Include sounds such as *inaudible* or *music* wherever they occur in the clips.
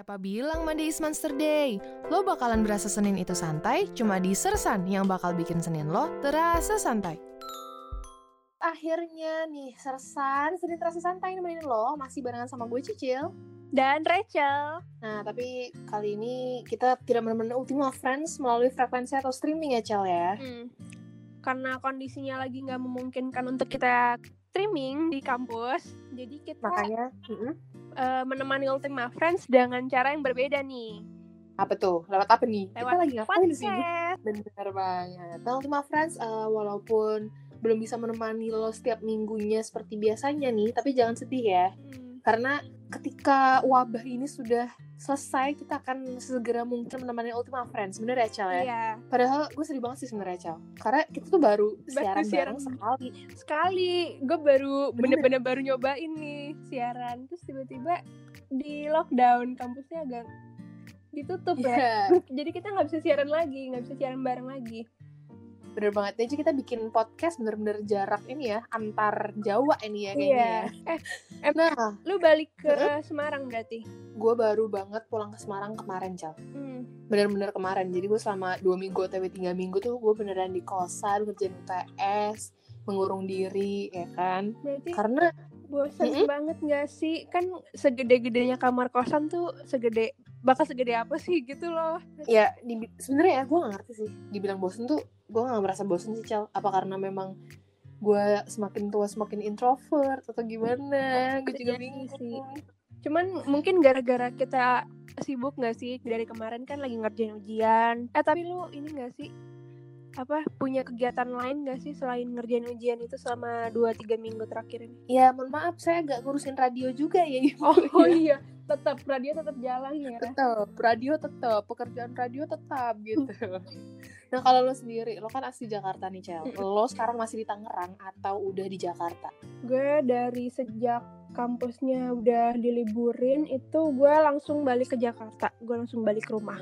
Siapa bilang Monday is Monster Day? Lo bakalan berasa Senin itu santai, cuma di Sersan yang bakal bikin Senin lo terasa santai. Akhirnya nih, Sersan, Senin terasa santai nemenin lo, masih barengan sama gue Cicil. dan Rachel. Nah, tapi kali ini kita tidak benar-benar Ultima Friends melalui frekuensi atau streaming ya, Cel ya. Hmm. Karena kondisinya lagi nggak memungkinkan untuk kita streaming di kampus, jadi kita Makanya. Eh, menemani Ultima Friends dengan cara yang berbeda nih. apa tuh? Lewat apa nih? Lewat kita lagi ngapain sih? Bener banget. Nah, Ultima Friends, eh, walaupun belum bisa menemani lo setiap minggunya seperti biasanya nih, tapi jangan sedih ya. Hmm. Karena ketika wabah ini sudah selesai, kita akan segera mungkin menemani Ultima Friends. Bener ya, Cel ya? Iya, Padahal gue sedih banget sih sebenarnya, Cel. Karena kita tuh baru siaran siaran. bareng sekali. sekali gue baru Bener. bener-bener baru nyobain nih siaran, terus tiba-tiba di lockdown kampusnya agak ditutup ya. Iya, Jadi kita nggak bisa siaran lagi, nggak bisa siaran bareng lagi. Bener banget. Jadi kita bikin podcast bener-bener jarak ini ya, antar Jawa ini ya kayaknya Iya. ya. Eh, Nah, lu balik ke Semarang berarti? gue baru banget pulang ke Semarang kemarin, Cel. Hmm. bener-bener kemarin jadi gue selama dua minggu atau tiga minggu tuh gue beneran di kosan ngerjain UTS mengurung diri ya kan Berarti karena bosan Mm-mm. banget gak sih? Kan segede-gedenya kamar kosan tuh segede bakal segede apa sih gitu loh. ya di, sebenarnya ya gue gak ngerti sih dibilang bosen tuh gue gak merasa bosen sih Cel apa karena memang gue semakin tua semakin introvert atau gimana gue juga Bisa jadi bingung sih. Cuman mungkin gara-gara kita sibuk gak sih dari kemarin kan lagi ngerjain ujian. Eh tapi lu ini gak sih apa punya kegiatan lain gak sih selain ngerjain ujian itu selama 2-3 minggu terakhir ini? ya mohon maaf saya agak ngurusin radio juga ya ibu *laughs* Oh iya, tetap radio tetap jalan ya. tetap radio tetap pekerjaan radio tetap gitu *laughs* nah kalau lo sendiri lo kan asli Jakarta nih Cel lo sekarang masih di Tangerang atau udah di Jakarta Gue dari sejak kampusnya udah diliburin itu gue langsung balik ke Jakarta. Gue langsung balik ke rumah.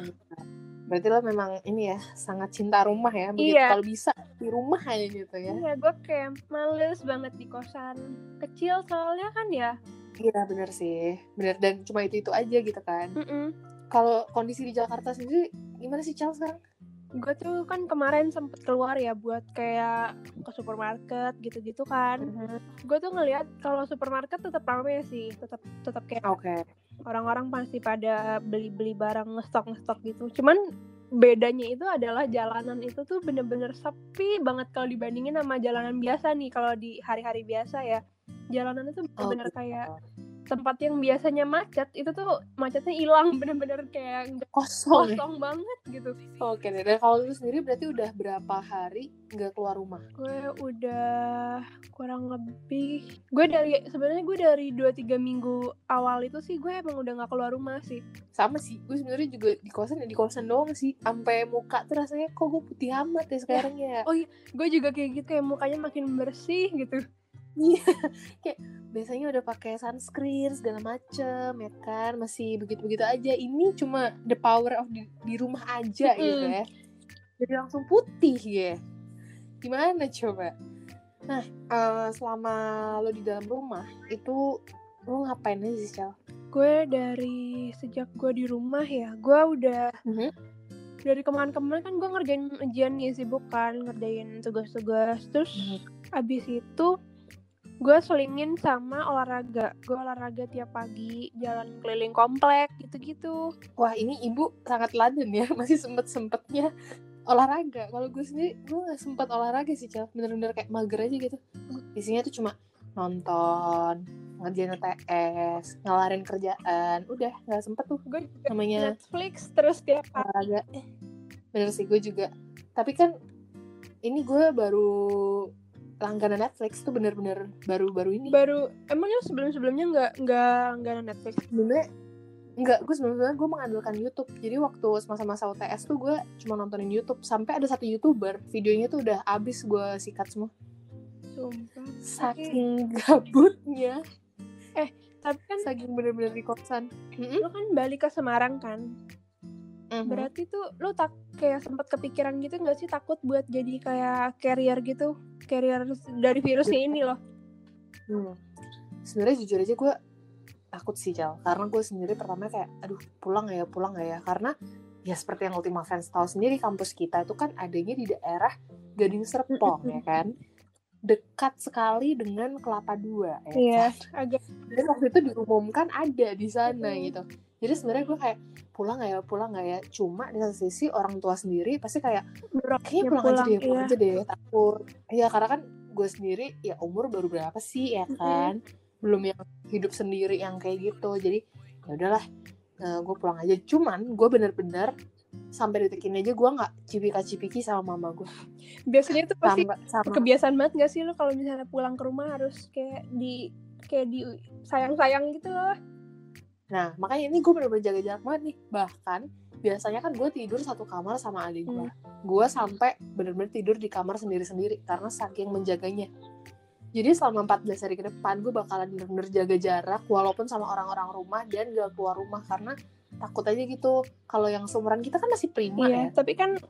Berarti lo memang ini ya sangat cinta rumah ya begitu Iya. kalau bisa di rumah aja gitu ya Iya, gue kayak males banget di kosan kecil soalnya kan ya. iya bener sih bener dan cuma itu itu aja gitu kan Mm-mm. kalau kondisi di Jakarta sendiri gimana sih Cel sekarang Gue tuh kan kemarin sempet keluar ya buat kayak ke supermarket gitu-gitu kan. Gue tuh ngeliat kalau supermarket tetap ramai sih, tetap tetap kayak oke orang-orang pasti pada beli-beli barang ngestok ngestok gitu. Cuman bedanya itu adalah jalanan itu tuh bener-bener sepi banget kalau dibandingin sama jalanan biasa nih kalau di hari-hari biasa ya. Jalanan itu Oh, bener-bener gitu. kayak tempat yang biasanya macet itu tuh macetnya hilang bener-bener kayak kosong ya? kosong banget gitu. oke deh dan kalau lu sendiri berarti udah berapa hari nggak keluar rumah Gue udah kurang lebih gue dari sebenarnya gue dari 2-3 minggu awal itu sih gue emang udah nggak keluar rumah sih. sama sih gue sebenarnya juga di kosan ya di kosan doang sih sampai muka tuh rasanya kok gue putih amat ya sekarang ya Oh, gue juga kayak gitu kayak mukanya makin bersih gitu Iya, *laughs* kayak biasanya udah pakai sunscreen segala macem ya kan, masih begitu-begitu aja. Ini cuma the power of di, di rumah aja gitu Mm-mm. ya. Jadi langsung putih ya. Gimana coba? Nah, eh, selama lo di dalam rumah itu lo ngapain aja sih, Cel? gue dari sejak gue di rumah ya gue udah Mhm. dari kemarin-kemarin kan gue ngerjain ujian nih sibuk kan ngerjain tugas-tugas terus abis itu gue selingin sama olahraga gue olahraga tiap pagi jalan keliling komplek gitu-gitu Wah, ini ibu sangat laden ya, *laughs* masih sempet-sempetnya olahraga. Kalau gue sendiri, gue gak sempet olahraga sih, Cel. Bener-bener kayak mager aja gitu. Isinya tuh cuma nonton, ngerjain UTS, ngelarin kerjaan. Udah, gak sempet tuh gue juga namanya Netflix terus tiap hari olahraga. Bener sih, gue juga. Tapi kan, ini gue baru langganan Netflix tuh bener-bener baru-baru ini. baru emangnya sebelum-sebelumnya nggak nggak nggak ada Netflix? Sebenarnya enggak gue sebenarnya gue mengandalkan YouTube. Jadi waktu masa-masa UTS tuh gue cuma nontonin YouTube. Sampai ada satu youtuber videonya tuh udah abis gue sikat semua. Sumpah. Saking gabutnya. Tapi kan saking bener-bener di kosan. Mm-mm. lu kan balik ke Semarang kan? Mhm. berarti tuh lu tak kayak sempat kepikiran gitu nggak sih takut buat jadi kayak carrier gitu carrier dari virusnya ini loh. Hmm. sebenarnya jujur aja gue takut sih Cal karena gue sendiri pertama kayak aduh pulang gak ya pulang gak ya? Karena ya seperti yang Ultima Friends tahu sendiri kampus kita itu kan adanya di daerah Gading Serpong ya kan? Dekat sekali dengan Kelapa Dua ya Iya, kan? agak dan waktu itu diumumkan ada di sana gitu jadi sebenarnya gue kayak pulang gak ya? Pulang gak ya? Cuma di satu sisi orang tua sendiri pasti kayak kayaknya ya pulang, aja deh pulang iya. aja deh takut. Ya karena kan gue sendiri ya umur baru berapa sih ya kan? Belum yang hidup sendiri yang kayak gitu. Jadi ya udahlah gue pulang aja. Cuman gue bener-bener sampai detik ini aja gue nggak cipika-cipiki sama mama gue Biasanya itu pasti sama sama. kebiasaan banget gak sih lu kalau misalnya pulang ke rumah harus kayak di kayak di sayang-sayang gitu? loh. Nah makanya ini gue bener-bener jaga jarak banget nih. Bahkan biasanya kan gue tidur satu kamar sama adik gue gue sampai bener-bener tidur di kamar sendiri-sendiri karena saking menjaganya. Jadi selama 14 hari ke depan gue bakalan bener-bener jaga jarak walaupun sama orang-orang rumah dan gak keluar rumah karena takut aja gitu kalau yang seumuran kita kan masih prima Iya, ya tapi kan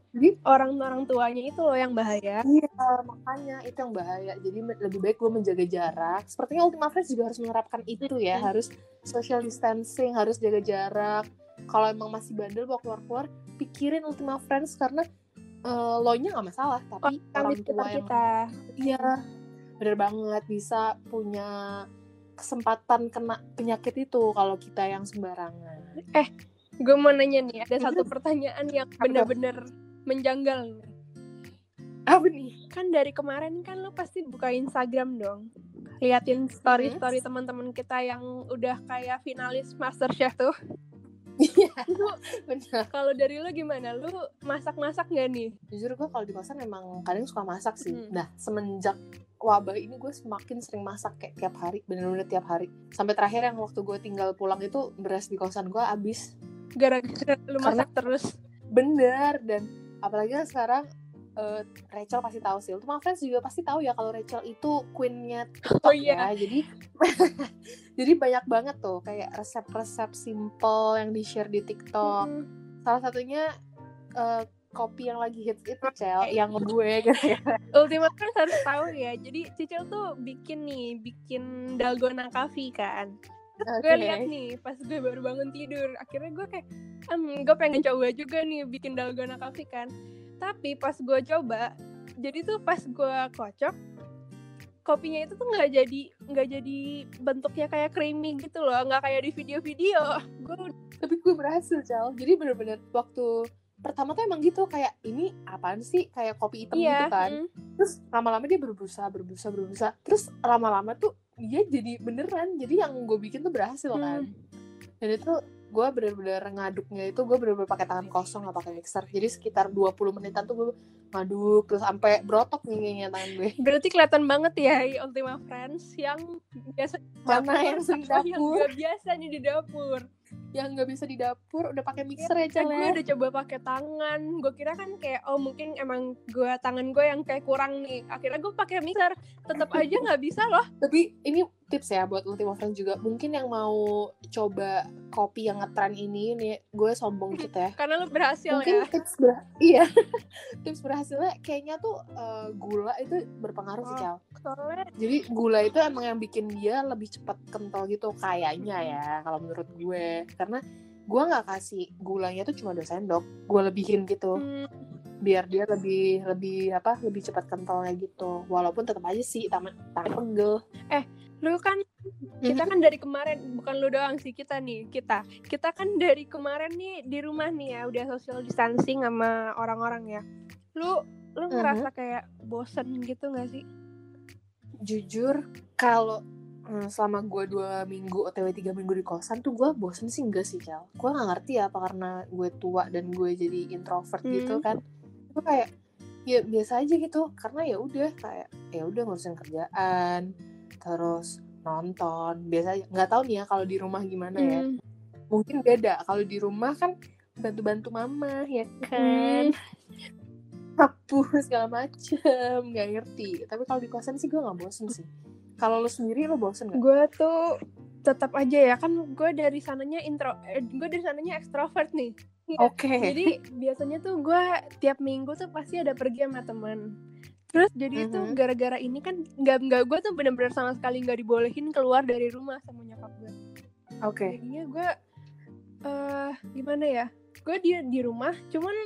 orang-orang tuanya itu loh yang bahaya. Iya, makanya itu yang bahaya. Jadi lebih baik gue menjaga jarak. Sepertinya Ultima Friends juga harus menerapkan itu ya, harus social distancing, harus jaga jarak. Kalau emang masih bandel mau keluar-keluar, pikirin Ultima Friends karena eh, lo nya nggak masalah, tapi di orang tua yang kita. iya bener banget bisa punya kesempatan kena penyakit itu kalau kita yang sembarangan. Gue mau nanya nih, ada satu pertanyaan yang bener-bener menjanggal. Apa nih? Kan dari kemarin kan lu pasti buka Instagram dong. Liatin story-story teman-teman kita yang udah kayak finalis MasterChef tuh. Iya, *laughs* kalau dari lu gimana? Lu masak-masak gak nih? jujur gue kalau di kosan emang kadang suka masak sih Hmm. nah semenjak wabah ini gue semakin sering masak kayak tiap hari bener-bener tiap hari sampai terakhir yang waktu gue tinggal pulang itu beras di kosan gue habis Gara-gara lu Karena- masak terus. bener dan apalagi kan sekarang eh, Rachel pasti tahu sih Ultima Friends juga pasti tahu ya kalau Rachel itu queennya TikTok Oh iya. ya jadi *laughs* jadi banyak banget tuh kayak resep-resep simple yang di share di TikTok Hmm. salah satunya eh, kopi yang lagi hits itu cel yang gue *laughs* gitu Ultima kan harus tahu ya. Jadi Cicil tuh bikin nih, bikin dalgona coffee kan. Gue lihat nih pas gue baru bangun tidur. Akhirnya gue kayak, em, gue pengen coba juga nih bikin dalgona coffee kan. Tapi pas gue coba, jadi tuh pas gue kocok, kopinya itu tuh nggak jadi nggak jadi bentuknya kayak creamy gitu loh, nggak kayak di video-video. Gue tapi gue berhasil Cal. Jadi bener-bener waktu pertama tuh emang gitu kayak ini apaan sih? Kayak kopi hitam iya, gitu kan? mm. terus lama-lama dia berbusa berbusa berbusa. Terus lama-lama tuh dia jadi beneran. Jadi yang gue bikin tuh berhasil kan. Dan itu gue bener-bener ngaduknya itu gue bener-bener pakai tangan kosong gak pakai mixer jadi sekitar 20 menitan tuh gue ngaduk terus sampai brotok nih kayaknya tangan gue Berarti kelihatan banget ya Ultima Friends yang biasa di Mana dapur yang *laughs* yang dapur? nggak biasa nih di dapur. yang nggak bisa di dapur udah pakai mixer ya Cal gue ya. udah coba pakai tangan. Gue kira kan kayak oh mungkin emang gue tangan gue yang kayak kurang nih. Akhirnya gue pakai mixer. Tetap aja nggak bisa loh. Tapi ini tips ya buat Ultima Friends juga. Mungkin yang mau coba kopi yang ngetren ini nih, gue sombong gitu ya. *laughs* Karena lu berhasil Mungkin ya. tips ber *laughs* iya tips berhasilnya kayaknya tuh eh, gula itu berpengaruh sih Oh. Cal. Soalnya Jadi gula itu emang yang bikin dia lebih cepat kental gitu kayaknya ya kalau menurut gue. Karena gue nggak kasih gulanya tuh cuma dua sendok, gue lebihin gitu hmm, biar dia lebih lebih apa lebih cepat kentalnya gitu. Walaupun tetap aja sih taman tangan pegel. Lu kan kita kan dari kemarin bukan lu doang sih kita nih kita. Kita kan dari kemarin nih di rumah nih ya udah social distancing sama orang-orang ya. Lu lu ngerasa kayak bosen gitu gak sih? Jujur kalau hmm, selama gue dua minggu otw tiga minggu di kosan tuh gue bosen sih enggak sih Cal. Gue nggak ngerti ya apa karena gue tua dan gue jadi introvert Hmm. gitu kan. Gue kayak ya biasa aja gitu. Karena ya udah kayak ya udah ngurusin kerjaan terus nonton. Biasa nggak tahu nih ya kalau di rumah gimana ya. Hmm. mungkin beda. Kalau di rumah kan bantu-bantu mama ya kan? Sapu segala macem. Nggak ngerti. Tapi kalau di kosan sih gue nggak bosen sih. Kalau lo sendiri lo bosen nggak? Gue tuh tetap aja ya. Kan gue dari sananya intro eh, gue dari sananya ekstrovert nih. Oke. Jadi biasanya tuh gue tiap minggu tuh pasti ada pergi sama teman terus jadi itu Mhm. gara-gara ini kan nggak nggak gue tuh bener-bener sama sekali nggak dibolehin keluar dari rumah sama nyokap gue Oke. jadinya gue eh gimana ya gue di di rumah cuman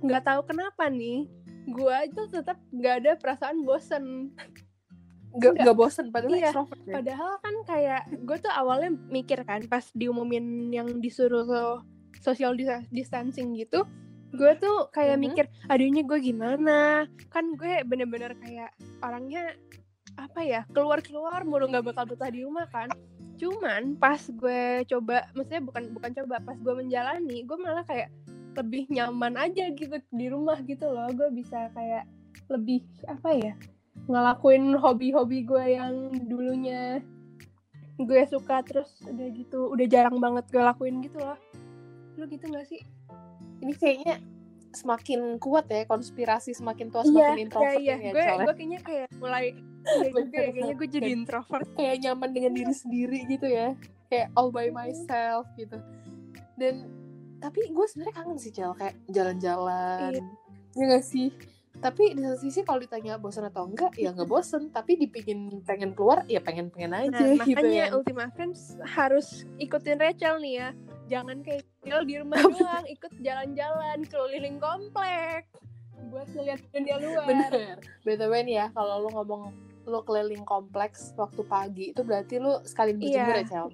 nggak tahu kenapa nih gue itu tetap nggak ada perasaan bosen Gak, gak bosen padahal Iya, extrovert ya. padahal kan kayak gue tuh awalnya mikir kan pas diumumin yang disuruh so- social dis- distancing gitu gue tuh kayak Mhm. mikir aduhnya gue gimana? Kan gue bener-bener kayak orangnya apa ya keluar-keluar mulu nggak bakal betah di rumah kan. Cuman pas gue coba maksudnya bukan bukan coba pas gue menjalani gue malah kayak lebih nyaman aja gitu di rumah gitu loh. Gue bisa kayak lebih apa ya ngelakuin hobi-hobi gue yang dulunya gue suka terus udah gitu udah jarang banget gue lakuin gitu loh. Lu gitu gak sih Ini kayaknya semakin kuat ya konspirasi semakin tua iya semakin iya introvert iya. ini ya, gue ya. kayaknya kayak mulai iya *laughs* juga ya, kayaknya gue jadi introvert. Kayak nyaman dengan diri sendiri gitu ya kayak all by myself gitu. Dan tapi gue sebenarnya kangen sih Cel kayak jalan-jalan. Iya. ya gak sih tapi di satu sisi kalau ditanya bosan atau enggak ya nggak bosan tapi dipingin pengen keluar ya pengen pengen aja nah gitu makanya ya Ultima Friends harus ikutin Rachel nih ya. Jangan kayak Rachel di rumah doang ikut jalan-jalan keliling komplek. Buat ngeliat dunia luar. Bener. Btw nih ya kalau lu ngomong lu keliling kompleks waktu pagi itu berarti lu sekali berjemur Iya. ya Cel?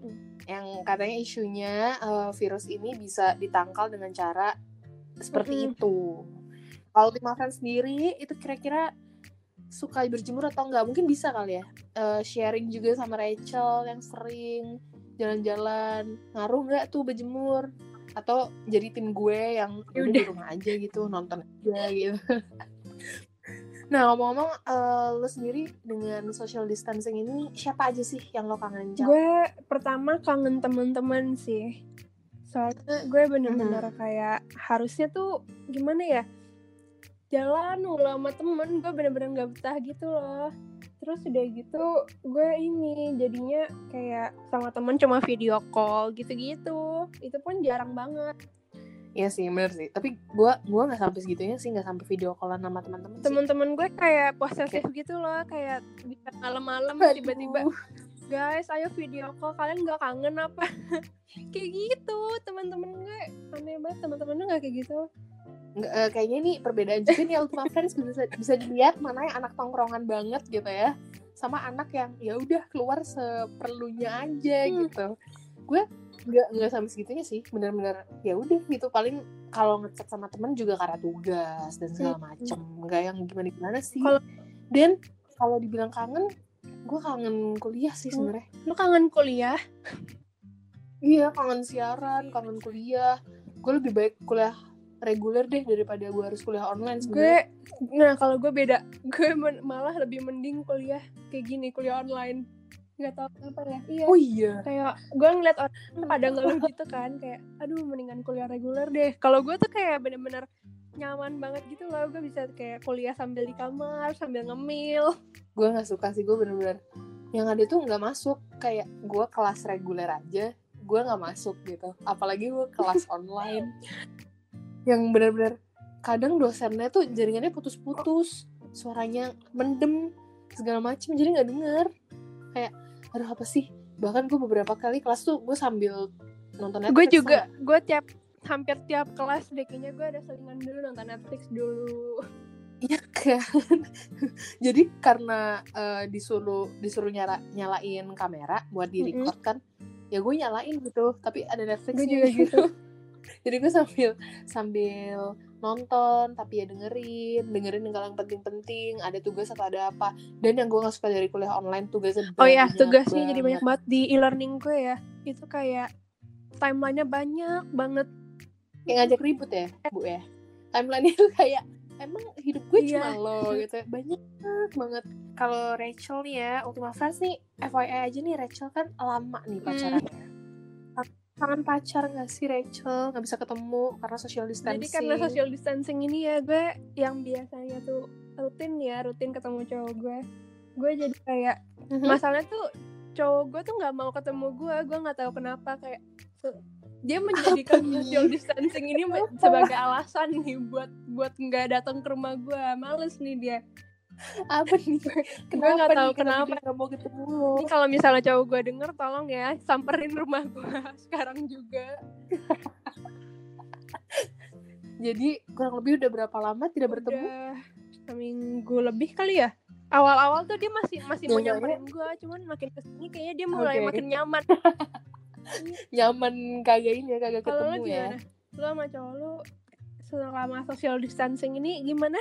Yang katanya isunya eh, virus ini bisa ditangkal dengan cara seperti Mm-mm. itu. Kalau Ultima Friends sendiri itu kira-kira suka berjemur atau enggak? Mungkin bisa kali ya eh, sharing juga sama Rachel yang sering jalan-jalan. Ngaruh nggak tuh berjemur? Atau jadi tim gue yang Ya udah di rumah aja gitu nonton *laughs* aja gitu. Nah ngomong-ngomong, eh, lo sendiri dengan social distancing ini siapa aja sih yang lo kangen Cel? gue pertama kangen temen-temen sih soalnya gue bener-bener Mhm. kayak harusnya tuh gimana ya jalan mulu sama temen gue bener-bener gak betah gitu loh. Terus udah gitu gue ini jadinya kayak sama temen cuma video call gitu-gitu. Itu pun jarang banget. Iya sih bener sih. Tapi gue gua nggak sampai segitunya sih nggak sampai video callan sama teman-teman sih. temen-temen gue kayak posesif gitu loh kayak bisa malam-malam tiba-tiba guys ayo video call kalian nggak kangen apa? *laughs* Kayak gitu teman-teman gue. Aneh banget teman-teman lu nggak kayak gitu Eh, kayaknya ini perbedaan juga nih Ultima Friends. Bisa bisa dilihat mana yang anak tongkrongan banget gitu ya. Sama anak yang ya udah keluar seperlunya aja Hmm. gitu. Gue nggak nggak sampai segitunya sih. Bener-bener ya udah gitu. Paling kalau ngechat sama temen juga karena tugas dan segala macem. Nggak yang gimana gimana sih. Kalau- dan kalau dibilang kangen gue kangen kuliah sih Hmm. sebenarnya. Lu kangen kuliah? Iya, kangen siaran, kangen kuliah. Gue lebih baik kuliah reguler deh daripada gue harus kuliah online sebenarnya. gue nah kalau gue beda gue men- malah lebih mending kuliah kayak gini kuliah online nggak tahu kenapa ya iya Oh iya. kayak gue ngeliat orang pada ngeluh gitu kan kayak aduh mendingan kuliah reguler deh kalau gue tuh kayak bener-bener nyaman banget gitu loh gue bisa kayak kuliah sambil di kamar sambil ngemil Gue nggak suka sih, gue bener-bener yang ada tuh nggak masuk. Kayak gue kelas reguler aja, gue nggak masuk gitu. Apalagi gue kelas *laughs* online. Yang bener-bener kadang dosennya tuh jaringannya putus-putus, suaranya mendem segala macem, jadi nggak denger. Kayak, aduh apa sih? Bahkan gue beberapa kali kelas tuh gue sambil nonton gue Netflix, juga gue tiap hampir tiap kelas deh kayaknya gue ada selingan dulu nonton Netflix dulu Iya kan. *laughs* Jadi karena eh, disuruh disuruh nyala, nyalain kamera buat di record kan, ya gue nyalain gitu. Tapi ada Netflix gue juga gitu *laughs* Jadi gue sambil sambil nonton tapi ya dengerin dengerin yang yang penting-penting ada tugas atau ada apa. Dan yang gue gak suka dari kuliah online tugasnya oh ya tugasnya jadi banyak banget. di e-learning gue ya. Itu kayak timelinenya banyak banget. Kayak ngajak ribut ya bu ya? Timeline itu kayak emang hidup gue Iya. cuma lo gitu banyak banget. Kalau Rachel nih ya Ultima Friends nih FYI aja nih Rachel kan lama nih pacarannya kangen pacar gak sih Rachel nggak bisa ketemu karena social distancing Jadi karena social distancing ini ya gue yang biasanya tuh rutin ya rutin ketemu cowok gue, gue jadi kayak Mhm. masalahnya tuh cowok gue tuh nggak mau ketemu gue, gue nggak tahu kenapa kayak dia menjadikan nih? social distancing ini sebagai alasan nih buat buat nggak datang ke rumah gue, males nih dia. Apa nih? Gue *laughs* kenapa nggak tahu nih? Kenapa nggak mau ketemu lo ini kalau misalnya cowok gue denger tolong ya samperin rumah gue *laughs* sekarang juga. *laughs* Jadi kurang lebih udah berapa lama tidak bertemu? udah seminggu lebih kali ya? Awal-awal tuh dia masih masih mau Iya, nyamperin gue cuman makin ke sini kayaknya dia mulai Oke. makin nyaman. Nyaman kagak ini ya kagak ketemu ya. lo sama cowok lo selama social distancing ini gimana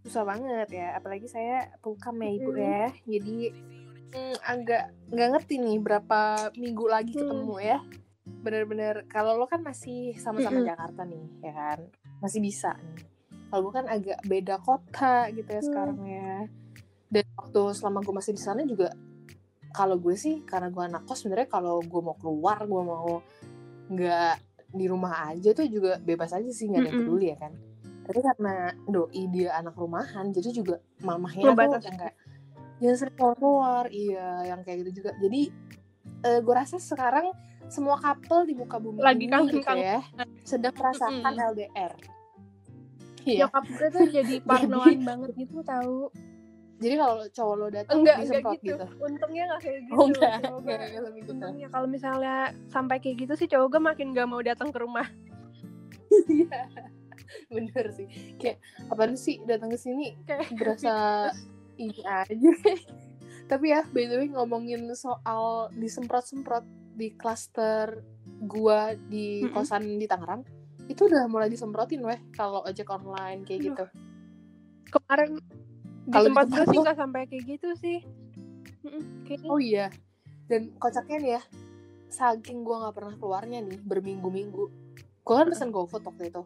susah banget ya apalagi saya pulkam ya ibu Mm. ya jadi mm, agak nggak ngerti nih berapa minggu lagi Hmm. ketemu ya bener-bener kalau lo kan masih sama-sama Mm-mm. Jakarta nih ya kan masih bisa nih kalau gue kan agak beda kota gitu ya Hmm. sekarang ya dan waktu selama gue masih di sana juga kalau gue sih karena gue anak kos sebenarnya kalau gue mau keluar gue mau nggak di rumah aja tuh juga bebas aja sih nggak ada yang peduli ya kan tapi karena doi dia anak rumahan jadi juga mamahnya tuh yang kayak jangan sering keluar keluar iya yang kayak gitu juga. Jadi eh, gue rasa sekarang semua couple di muka bumi Lagi ini gitu kangen-kangen. ya sedang merasakan Mm-mm. LDR iya. Nyokap gue tuh *laughs* jadi parnoan banget gitu tahu jadi kalau cowok lo datang enggak enggak gitu. gitu? Untungnya nggak kayak gitu oh enggak. Cowok enggak enggak gitu. Untungnya kalau misalnya sampai kayak gitu sih cowok gue makin gak mau datang ke rumah. *laughs* Iya. *laughs* bener sih. Kayak apaan sih datang ke sini? Kayak *laughs* berasa *laughs* ini aja. Tapi ya by the way ngomongin soal disemprot-semprot di klaster gua di Mm-mm. kosan di Tangerang itu udah mulai disemprotin weh kalau ojek online kayak Aduh. gitu kemarin di tempat gue sih nggak sampai kayak gitu sih. Kayaknya. Oh iya. Dan kocaknya nih ya saking gua nggak pernah keluarnya nih berminggu-minggu. Gua kan pesen GoFood waktu itu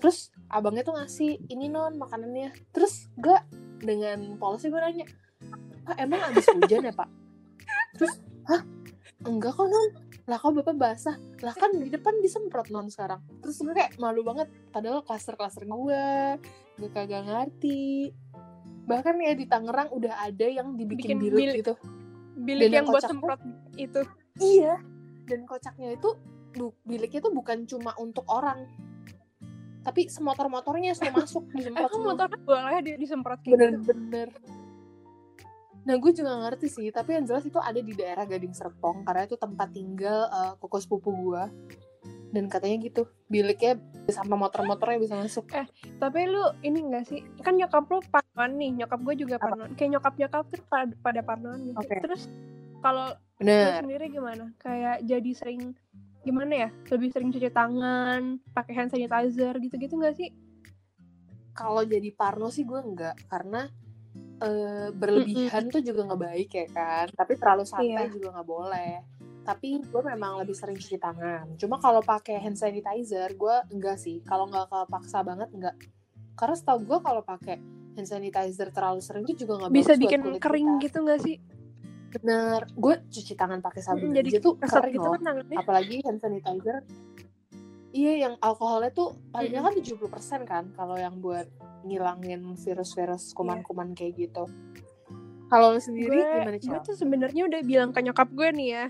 terus abangnya tuh ngasih ini non makanannya. Terus gua dengan polosnya gue nanya pak emang abis hujan ya pak? Terus hah? Enggak kok non lah kok bapak basah? Lah kan di depan disemprot non sekarang. Terus gue kayak malu banget padahal klaster-klaster gue gue kagak ngerti. Bahkan ya di Tangerang udah ada yang dibikin Bikin bilik bilik. gitu. bilik Dan yang yang buat semprot itu. Iya. Dan kocaknya itu bu- biliknya tuh bukan cuma untuk orang. Tapi semotor-motornya suruh masuk *laughs* disemprot emang semua. motor boleh di disemprot kayak gitu Bener-bener. Nah gue juga ngerti sih, tapi yang jelas itu ada di daerah Gading Serpong karena itu tempat tinggal eh, koko sepupu gue. Dan katanya gitu, biliknya sama motor-motornya bisa masuk. tapi lu ini enggak sih kan nyokap lu parnoan nih nyokap gue juga parnoan kayak nyokap nyokap tuh pada, pada parnoan gitu Oke. terus kalau sendiri gimana kayak jadi sering gimana ya lebih sering cuci tangan pakai hand sanitizer gitu-gitu nggak sih Kalau jadi parno sih gue enggak, karena eh, berlebihan tuh juga nggak baik ya kan. Tapi terlalu santai Iya. juga nggak boleh. Tapi gue memang lebih sering cuci tangan. Cuma kalau pakai hand sanitizer, gue enggak sih. Kalau nggak kepaksa banget enggak. Karena setahu gue kalau pakai hand sanitizer terlalu sering tuh juga nggak bisa bikin kering kita. gitu nggak sih Bener. Gue cuci tangan pakai sabun Mm, jadi aja tuh gitu kan tangannya Apalagi hand sanitizer. Iya, yang alkoholnya tuh palingnya kan 70% kan kalau yang buat ngilangin virus-virus kuman-kuman kayak gitu. Kalau sendiri gue gimana, gue Cel? tuh sebenarnya udah bilang ke nyokap gue nih ya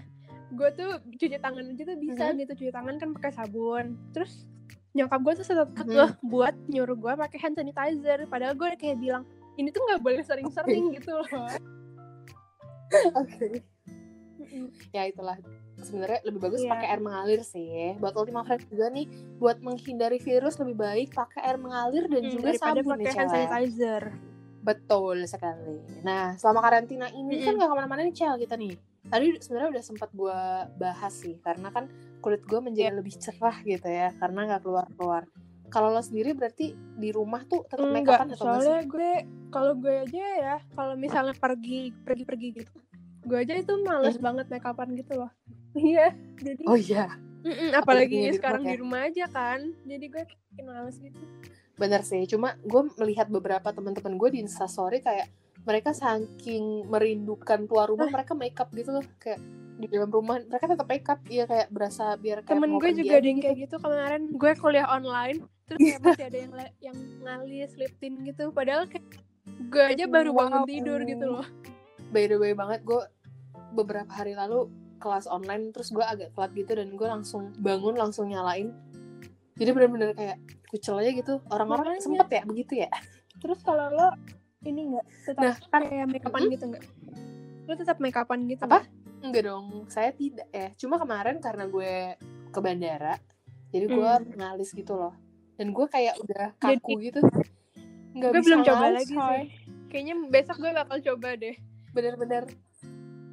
gue tuh cuci tangan aja tuh bisa Mhm. gitu cuci tangan kan pakai sabun terus nyokap gue tuh tetap Mhm. kekeh buat nyuruh gue pakai hand sanitizer padahal gue kayak bilang ini tuh nggak boleh sering-sering gitu loh Oke. Ya itulah sebenarnya lebih bagus Iya. pakai air mengalir sih. Buat Ultima Friends juga nih, buat menghindari virus lebih baik pakai air mengalir dan Hmm, juga sabun pakai nih, hand sanitizer Betul sekali. Nah, selama karantina ini kan Mm-mm. gak ke mana-mana nih, Cel, kita nih. Tadi sebenarnya udah sempat gue bahas sih, karena kan kulit gue menjadi lebih cerah gitu ya, karena nggak keluar-keluar. Kalau lo sendiri berarti di rumah tuh tetap make upan atau soalnya gue kalau gue aja ya kalau misalnya pergi pergi pergi gitu gue aja itu males banget make upan gitu loh. *laughs* Iya jadi Oh iya, Mm-mm, apalagi apalagi di rumah sekarang ya. di rumah aja kan jadi gue makin males gitu. Bener sih. Cuma gue melihat beberapa teman-teman gue di Instastory kayak mereka saking merindukan keluar rumah, mereka make up gitu loh, kayak di dalam rumah mereka tetap make up, iya kayak berasa biar kayak temen gue juga ada yang kayak gitu kemarin gue kuliah online terus kayak masih ada yang yang ngalis lip tint gitu padahal kayak gue aja baru bangun tidur gitu loh by the way banget gue beberapa hari lalu kelas online terus gue agak telat gitu dan gue langsung bangun langsung nyalain jadi bener-bener kayak kucel aja gitu orang-orang Makanya. sempet ya begitu ya terus kalau lo ini nggak tetap Nah, kan- kayak make upan gitu nggak lu tetap make upan gitu Apa? nggak? Enggak dong, saya tidak ya. Cuma kemarin karena gue ke bandara, jadi gue Hmm. ngalis gitu loh. Dan gue kayak udah kaku gitu. Nggak gue bisa belum coba lagi sih kayaknya besok gue bakal coba deh Bener-bener.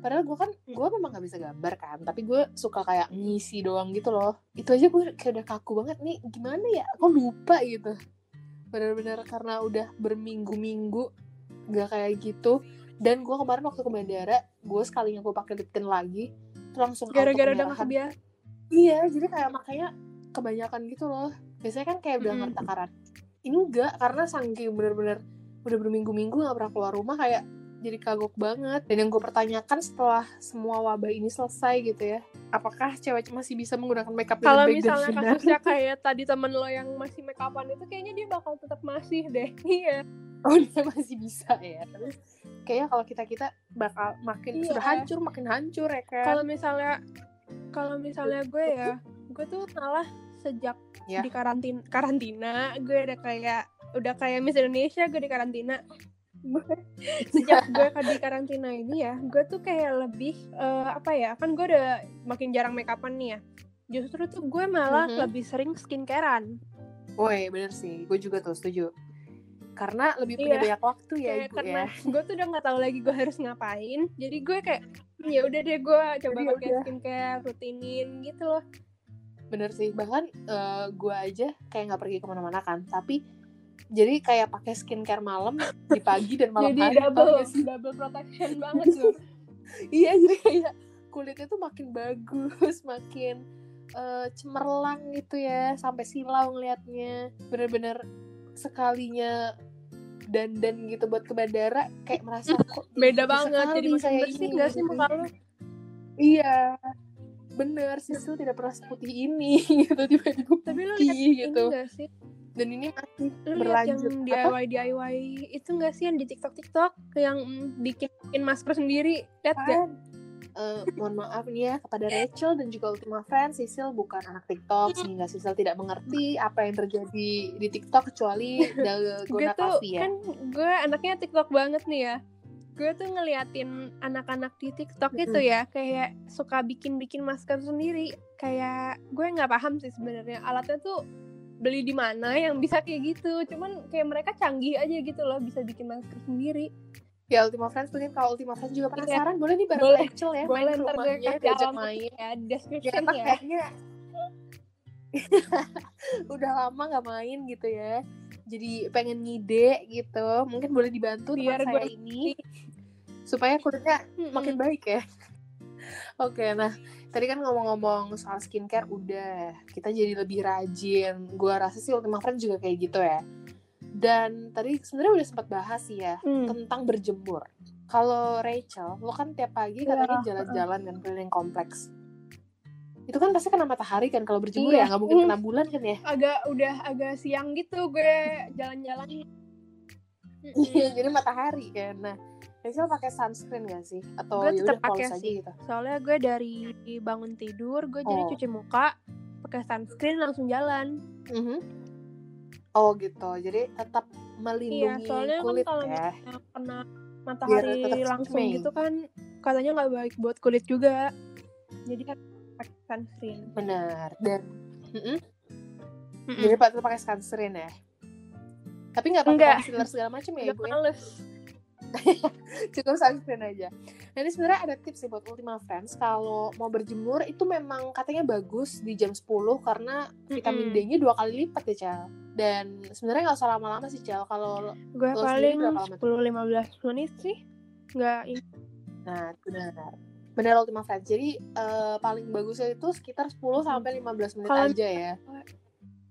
Padahal gue kan, gue memang gak bisa gambar kan. Tapi gue suka kayak ngisi doang gitu loh. Itu aja gue kayak udah kaku banget nih. Gimana ya? Kok lupa gitu. Bener-bener karena udah berminggu-minggu gak kayak gitu. Dan gue kemarin waktu ke bandara, gue sekalinya gue pakai lip tint lagi, langsung gara-gara udah nggak kemerahan. kebiasa Iya, jadi kayak makanya kebanyakan gitu loh. Biasanya kan kayak Mm-mm. ngerti takaran. Ini enggak, karena saking bener-bener udah berminggu-minggu gak pernah keluar rumah kayak jadi kagok banget. Dan yang gue pertanyakan setelah semua wabah ini selesai gitu ya, apakah cewek masih bisa menggunakan makeup kalau misalnya kasusnya *laughs* kayak tadi temen lo yang masih make upan itu kayaknya dia bakal tetap masih deh *laughs* iya Oh dia masih bisa ya. Tapi kayaknya kalau kita kita bakal makin Iya. sudah hancur makin hancur ya kan. kalau misalnya kalau misalnya gue ya *laughs* gue tuh malah sejak Ya. di karantina karantina gue udah kayak udah kayak Miss Indonesia gue di karantina *laughs* sejak gue di karantina ini ya gue tuh kayak lebih eh, apa ya kan gue udah makin jarang make upan nih ya justru tuh gue malah Mhm. lebih sering skincarean Woi bener sih, gue juga tuh setuju. Karena lebih punya Iya. banyak waktu ya kayak ibu karena ya. *laughs* gue tuh udah nggak tahu lagi gue harus ngapain jadi gue kayak ya udah deh gue coba pakai skincare rutinin gitu loh bener sih bahkan eh, gue aja kayak nggak pergi ke mana-mana kan tapi jadi kayak pakai skincare malam *laughs* di pagi dan malam jadi hari double gak double protection banget loh *laughs* iya jadi kayak kulitnya tuh makin bagus makin eh, cemerlang gitu ya sampai silau ngeliatnya. Bener-bener sekalinya dandan gitu buat ke bandara kayak merasa *laughs* kok beda banget jadi makin bersih nggak sih gitu. muka lu? Iya bener Sisil tidak pernah seputih ini *laughs* gitu tiba-tiba tapi lu lihat ini gitu. nggak sih? Dan ini masih lu yang berlanjut. apa? DIY DIY itu nggak sih yang di TikTok TikTok yang bikin bikin masker sendiri? Lihat gak Apaan? Eh, mohon maaf nih ya kepada Rachel dan juga Ultima Fans, Sisil bukan anak TikTok sehingga Sisil tidak mengerti apa yang terjadi di TikTok kecuali *laughs* gue dalgona Kavi ya. kan gue anaknya TikTok banget nih ya gue tuh ngeliatin anak-anak di TikTok itu ya kayak suka bikin-bikin masker sendiri kayak gue nggak paham sih sebenarnya alatnya tuh beli di mana yang bisa kayak gitu cuman kayak mereka canggih aja gitu loh bisa bikin masker sendiri Ya Ultima Friends mungkin kalau Ultima Friends juga penasaran boleh nih bareng Boleh. Rachel ya boleh main ntar gue kasih main. ya Ya, description emang ya kayaknya *laughs* udah lama nggak main gitu ya. Jadi pengen ngide gitu. Mungkin boleh dibantu Biar teman saya ini supaya kulitnya Mm-mm. makin baik ya. *laughs* Oke, nah tadi kan ngomong-ngomong soal skincare udah, kita jadi lebih rajin. Gua rasa sih Ultima Friends juga kayak gitu ya. Dan tadi sebenarnya udah sempat bahas sih ya Hmm. tentang berjemur. Kalau Rachel, lo kan tiap pagi Iya, katanya jalan-jalan kan keliling kompleks. Itu kan pasti kena matahari kan kalau berjemur Iya. ya, nggak mungkin Hmm. kena bulan kan ya? agak udah agak siang gitu gue jalan-jalan Iya, jadi matahari kan. Nah, Rachel pakai sunscreen gak sih? Atau Gue ya tetap pakai sih. gitu? soalnya gue dari bangun tidur gue jadi Oh. cuci muka pakai sunscreen langsung jalan Mhm. Oh gitu, jadi tetap iya melindungi soalnya kan kulit kalau ya. kena matahari langsung gitu kan katanya nggak baik buat kulit juga jadi kan sunscreen Benar. Dan Mhm. Mm-mm. jadi pak tetap pakai sunscreen ya. Tapi nggak pakai concealer segala macam ya ibu ya? males *laughs* Cukup sunscreen aja. Nah ini sebenarnya ada tips nih buat Ultima Friends kalau mau berjemur itu memang katanya bagus di jam 10 karena vitamin. D-nya dua kali lipat ya Cal. Dan sebenarnya nggak usah lama-lama sih Cal. Kalau gue Lo paling sendiri berapa lama 10-15 menit sih nggak ini Nah, benar. Benar Ultima Friends. Jadi eh, paling bagusnya itu sekitar 10 sampai 15 menit Kalau- aja ya.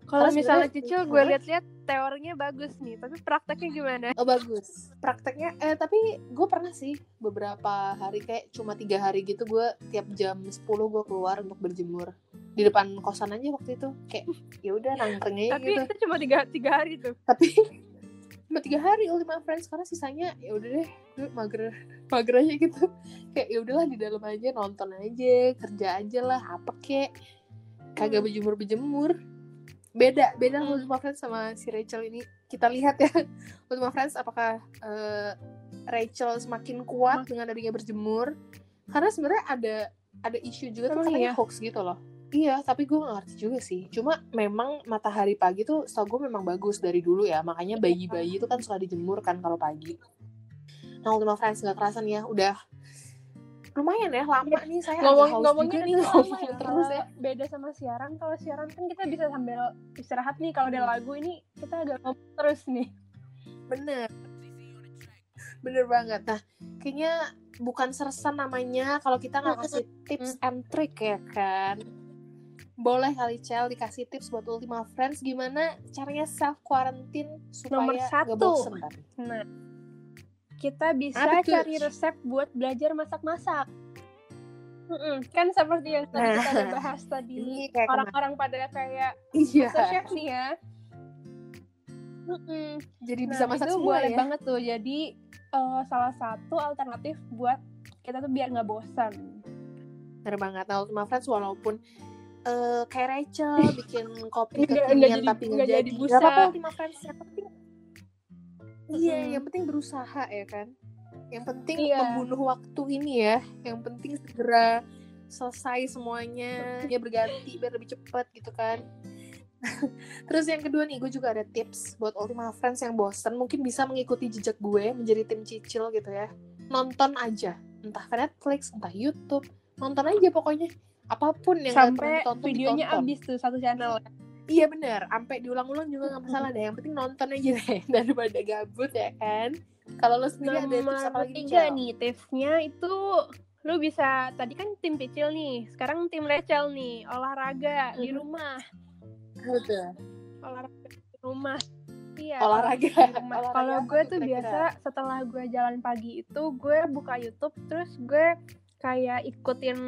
kalau misalnya cicil gue Hah? lihat-lihat teorinya bagus nih tapi prakteknya gimana Oh bagus. Prakteknya eh tapi gue pernah sih beberapa hari kayak cuma tiga hari gitu gue tiap jam 10 gue keluar untuk berjemur di depan kosan aja waktu itu kayak ya udah nangkring aja tapi gitu. itu cuma tiga tiga hari tuh Tapi cuma tiga hari Ultima Friends. Karena sisanya ya udah deh gue mager *laughs* mager aja gitu. Kayak ya udahlah di dalam aja nonton aja kerja aja lah apa kek? Kagak Hmm. berjemur berjemur beda beda Ultima Friends sama si Rachel ini. Kita lihat ya *laughs* Ultima Friends apakah eh, Rachel semakin kuat dengan adanya berjemur. Karena sebenarnya ada ada isu juga tuh katanya iya? hoax gitu loh iya tapi gue gak ngerti juga sih. Cuma memang matahari pagi tuh setahu gue memang bagus dari dulu ya. Makanya bayi-bayi itu kan suka dijemur kan kalau pagi. Nah Ultima Friends gak kerasan ya udah. Lumayan ya lama nih saya ngomong haus ngomongnya juga nih ngomong terus ya. Beda sama siaran. Kalau siaran kan kita bisa sambil istirahat nih. Kalau ada Hmm. lagu ini kita agak ngomong terus nih. Bener. Bener banget. Nah kayaknya bukan sersan namanya kalau kita nggak kasih tips and trick ya kan boleh kali Cel dikasih tips buat Ultima Friends gimana caranya self quarantine supaya Nomor nggak satu. nah kita bisa Apa tuh? cari resep buat belajar masak-masak Mm-mm, kan seperti yang tadi kita udah bahas tadi *laughs* kemarin orang-orang pada kayak iya master chef nih ya Mm-mm. jadi Nah, bisa masak itu semua boleh ya banget tuh. Jadi eh, salah satu alternatif buat kita tuh biar nggak bosan. bener banget nah Ultima Friends walaupun eh, kayak Rachel bikin kopi kekinian jadi- tapi nggak jadi. nggak busa. apa-apa. Ultima Friends yang penting iya yang penting berusaha ya kan? Yang penting Iya. membunuh waktu ini ya. Yang penting segera selesai semuanya dia berganti biar lebih cepat gitu kan? *laughs* Terus yang kedua nih gue juga ada tips buat Ultima Friends yang bosen. Mungkin bisa mengikuti jejak gue menjadi tim cicil gitu ya. Nonton aja. Entah Netflix entah YouTube. Nonton aja pokoknya apa pun yang Sampai ditonton, videonya ditonton. habis tuh satu channel. Iya bener, sampai diulang-ulang juga nggak masalah deh. Yang penting nonton aja deh *laughs* daripada gabut ya kan. Kalau lo sendiri ada tips apa lagi tiga nih tipsnya itu lu bisa tadi kan tim Cicil nih, sekarang tim Rachel nih olahraga di Mhm. rumah, Betul. olahraga di rumah. Iya. Olahraga. di. *laughs* Olahraga Kalau gue tuh biasa setelah gue jalan pagi itu gue buka YouTube terus gue kayak ikutin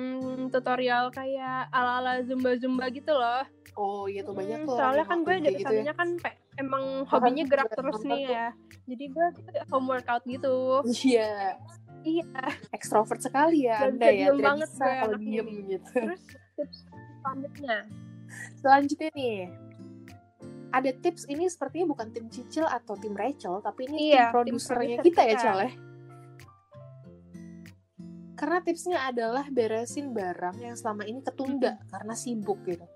tutorial kayak ala-ala zumba-zumba gitu loh. Oh iya tuh banyak Hmm, tuh. soalnya kan gue dari gitu ya. kan pe- emang hobinya gerak terus nih tuh. ya. Jadi gue home workout gitu. Iya, Iya. ekstrovert sekali ya Gak Anda ya. Tidak banget bisa kalau diem gitu. Terus tips selanjutnya. Selanjutnya nih, ada tips ini sepertinya bukan tim Cicil atau tim Rachel, tapi ini Iya, tim produsernya produser kita, ya kita. Karena tipsnya adalah beresin barang yang selama ini ketunda karena sibuk gitu.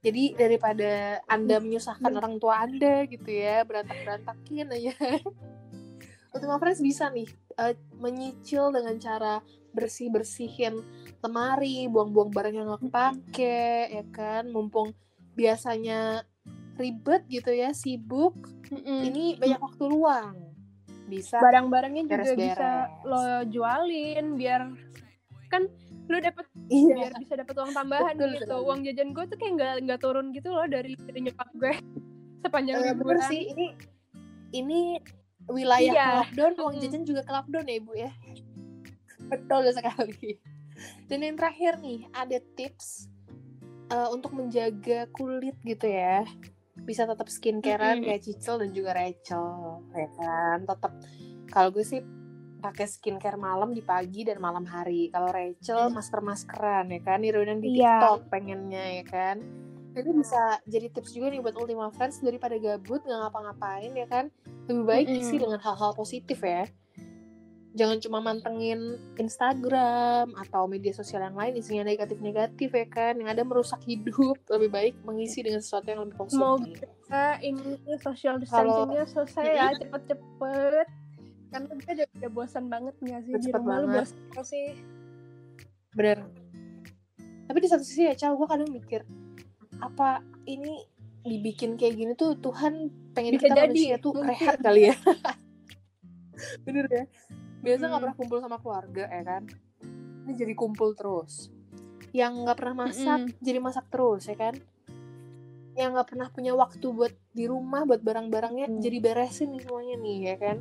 Jadi daripada Anda menyusahkan orang tua Anda gitu ya, berantak-berantakin aja. *laughs* Ultima Friends bisa nih eh, menyicil dengan cara bersih-bersihin lemari, buang-buang barang yang nggak kepake, ya kan? Mumpung biasanya ribet gitu ya, sibuk, Mm-mm. ini banyak waktu luang. Bisa barang-barangnya juga beres-beres. bisa lo jualin biar kan lu dapet iya. biar bisa dapet uang tambahan Betul gitu sekali. uang jajan gue tuh kayak nggak nggak turun gitu loh dari dari nyokap gue *laughs* sepanjang bener liburan sih ini ini wilayah Iya. lockdown uang Mm-mm. jajan juga ke lockdown ya ibu ya betul sekali dan yang terakhir nih ada tips eh, untuk menjaga kulit gitu ya bisa tetap skincarean kayak Cicil dan juga Rachel ya kan? Tetap kalau gue sih pakai skincare malam di pagi dan malam hari. Kalau Rachel masker maskeran ya kan? Nirunin di Iya. TikTok pengennya ya kan? Itu bisa jadi tips juga nih buat Ultima Friends daripada gabut nggak ngapa-ngapain ya kan? Lebih baik Mm-mm. isi dengan hal-hal positif ya jangan cuma mantengin Instagram atau media sosial yang lain isinya negatif-negatif ya kan? Yang ada merusak hidup. Lebih baik mengisi dengan sesuatu yang lebih positif Eh, ini social distancingnya selesai ya cepet-cepet. Karena gue udah, udah bosan banget nggak sih? Di rumah lu bosan sih? Bener. Tapi di satu sisi ya Cal gue kadang mikir apa ini dibikin kayak gini tuh Tuhan pengen Bisa kita jadi, manusia tuh mungkin. rehat kali ya? *laughs* Bener ya biasa nggak Hmm. pernah kumpul sama keluarga ya kan ini jadi kumpul terus yang nggak pernah masak Mm-mm. jadi masak terus ya kan yang nggak pernah punya waktu buat di rumah buat barang-barangnya Hmm. jadi beresin nih semuanya nih ya kan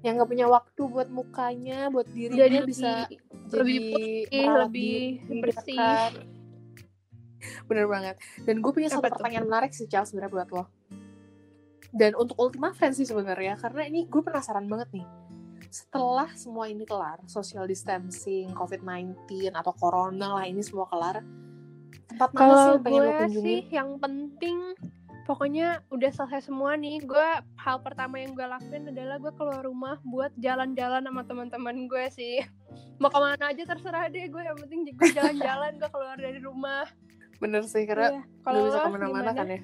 yang nggak punya waktu buat mukanya buat dirinya jadi bisa lebih lebih putih, merawat lebih diri, bersih. kan? bener banget dan gue punya satu pertanyaan menarik sih Charles sebenarnya buat lo dan untuk Ultima Friends sih sebenarnya karena ini gue penasaran banget nih setelah semua ini kelar social distancing COVID-19 atau corona lah ini semua kelar tempat mana sih Kalau yang pengen lo sih yang penting pokoknya udah selesai semua nih. Gue hal pertama yang gue lakuin adalah gue keluar rumah buat jalan-jalan sama teman-teman gue sih. *laughs* Mau ke mana aja terserah deh gue yang penting gue jalan-jalan gue keluar dari rumah. Bener sih karena Iya. kalau bisa ke mana-mana kan ya?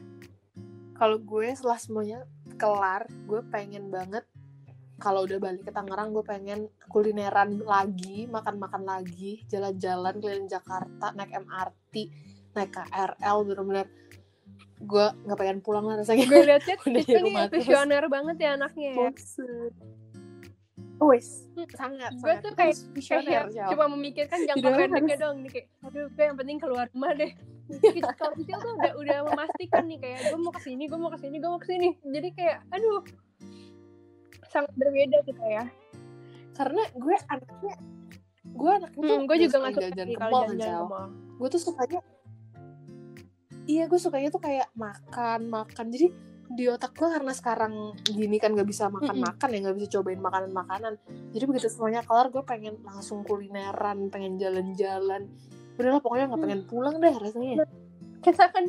Kalau gue setelah semuanya kelar gue pengen banget kalau udah balik ke Tangerang gue pengen kulineran lagi makan-makan lagi jalan-jalan keliling Jakarta naik MRT naik KRL bener-bener. Gue nggak pengen pulang lah rasanya. Gue liat chat *laughs* Udah di Cica nih visioner banget ya anaknya ya. Wes, sangat, gue tuh kayak harus visioner, cuma memikirkan jangka pendeknya dong nih kayak aduh gue yang penting keluar rumah deh. Kalau kecil tuh udah udah memastikan nih kayak gue mau ke sini gue mau ke sini gue mau ke sini jadi kayak aduh sangat berbeda kita ya. Karena gue anaknya gue anaknya tuh hmm, gue juga nggak suka sih ke mall kan gue tuh sukanya iya gue sukanya tuh kayak makan makan. Jadi di otak gue karena sekarang gini kan gak bisa makan makan ya gak bisa cobain makanan makanan jadi begitu semuanya kelar gue pengen langsung kulineran pengen jalan-jalan. Udah lah pokoknya nggak Hmm. pengen pulang deh rasanya kita kan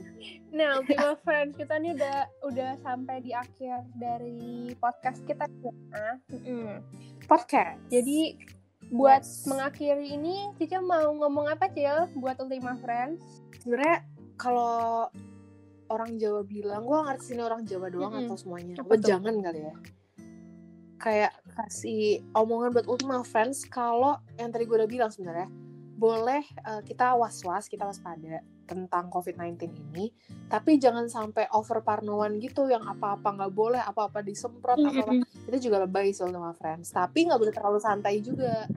nah Ultima Friends kita nih udah udah sampai di akhir dari podcast kita ya. Mm-mm. podcast jadi buat Yes. mengakhiri ini Cica mau ngomong apa Cil buat Ultima Friends sebenarnya kalau orang Jawa bilang gue ngerti sini orang Jawa doang Mm-mm. atau semuanya Apa jangan kali ya kayak kasih omongan buat Ultima Friends kalau yang tadi gue udah bilang sebenarnya boleh eh, kita was-was kita waspada tentang COVID-19 ini tapi jangan sampai over parnoan gitu yang apa-apa nggak boleh apa-apa disemprot apa-apa. Itu juga lebay sih Ultima Friends tapi nggak boleh terlalu santai juga.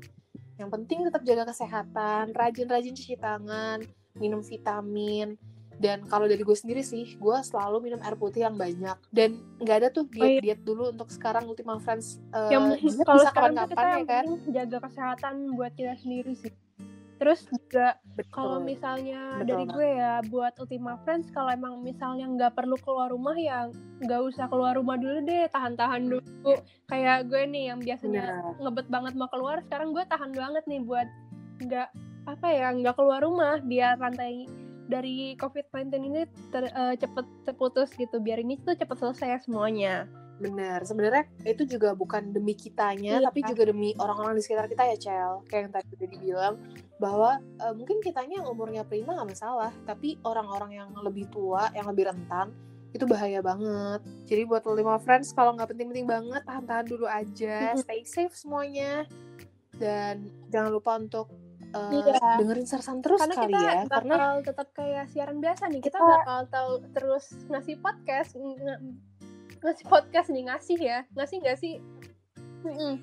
Yang penting tetap jaga kesehatan rajin-rajin cuci tangan minum vitamin. Dan kalau dari gue sendiri sih gue selalu minum air putih yang banyak. Dan nggak ada tuh Oh, iya. diet dulu untuk sekarang Ultima Friends eh, yang kalau sekarang kapan-kapan ya kan? jaga kesehatan buat kita sendiri sih terus juga kalau misalnya Betul dari banget. gue ya buat Ultima Friends kalau emang misalnya nggak perlu keluar rumah ya nggak usah keluar rumah dulu deh tahan-tahan dulu kayak gue nih yang biasanya Benar. ngebet banget mau keluar sekarang gue tahan banget nih buat nggak apa ya nggak keluar rumah biar rantai dari COVID-19 ini ter, eh, cepet terputus gitu biar ini tuh cepet selesai semuanya Bener, sebenarnya itu juga bukan demi kitanya, Iya. tapi juga demi orang-orang di sekitar kita ya, Cel. Kayak yang tadi udah dibilang, bahwa eh, mungkin kitanya yang umurnya prima nggak masalah, tapi orang-orang yang lebih tua, yang lebih rentan, itu bahaya banget. Jadi buat lima friends, kalau nggak penting-penting banget, tahan-tahan dulu aja, stay safe semuanya. Dan jangan lupa untuk eh, Iya. dengerin sersan terus karena kali kita ya, bakal karena tetap kayak siaran biasa nih kita, kita- bakal tahu terus ngasih podcast ngasih podcast nih ngasih ya ngasih nggak sih Mm-mm.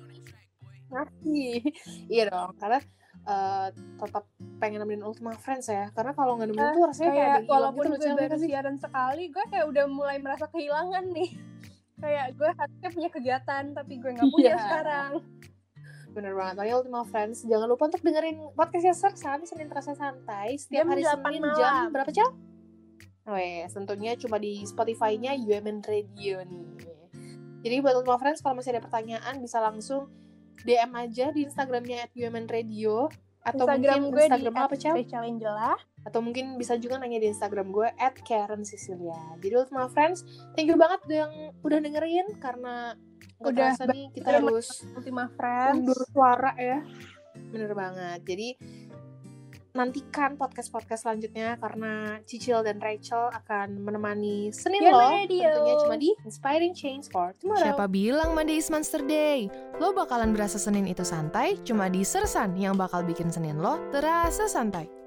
ngasih. *laughs* iya dong, karena eh, tetap pengen nemenin Ultima Friends ya, karena kalau nggak nemenin Ah, tuh rasanya kayak, kayak walaupun gitu loh, gue baru siaran sekali gue kayak udah mulai merasa kehilangan nih *laughs* kayak gue harusnya punya kegiatan tapi gue nggak punya Iya. sekarang Bener banget, makanya Ultima Friends Jangan lupa untuk dengerin podcastnya Sersan Senin Terasa Santai Setiap Jam hari 8 Senin malam. jam berapa jam? Wes, tentunya cuma di Spotify-nya UMN Radio nih. Jadi buat Ultima Friends kalau masih ada pertanyaan Bisa langsung DM aja di Instagramnya at UMN Radio Atau Instagram mungkin gue Instagram di apa? Rachel Angela Atau mungkin bisa juga nanya di Instagram gue at Karen Cecilia. Jadi Ultima Friends, thank you banget yang udah dengerin Karena Udah nih kita harus Ultima Friends. undur suara ya. Bener banget. Jadi nantikan podcast-podcast selanjutnya karena Cicil dan Rachel akan menemani Senin lo radio. tentunya cuma di Inspiring Change for Tomorrow Siapa bilang Monday is Monster Day? Lo bakalan berasa Senin itu santai, cuma di Sersan yang bakal bikin Senin lo terasa santai.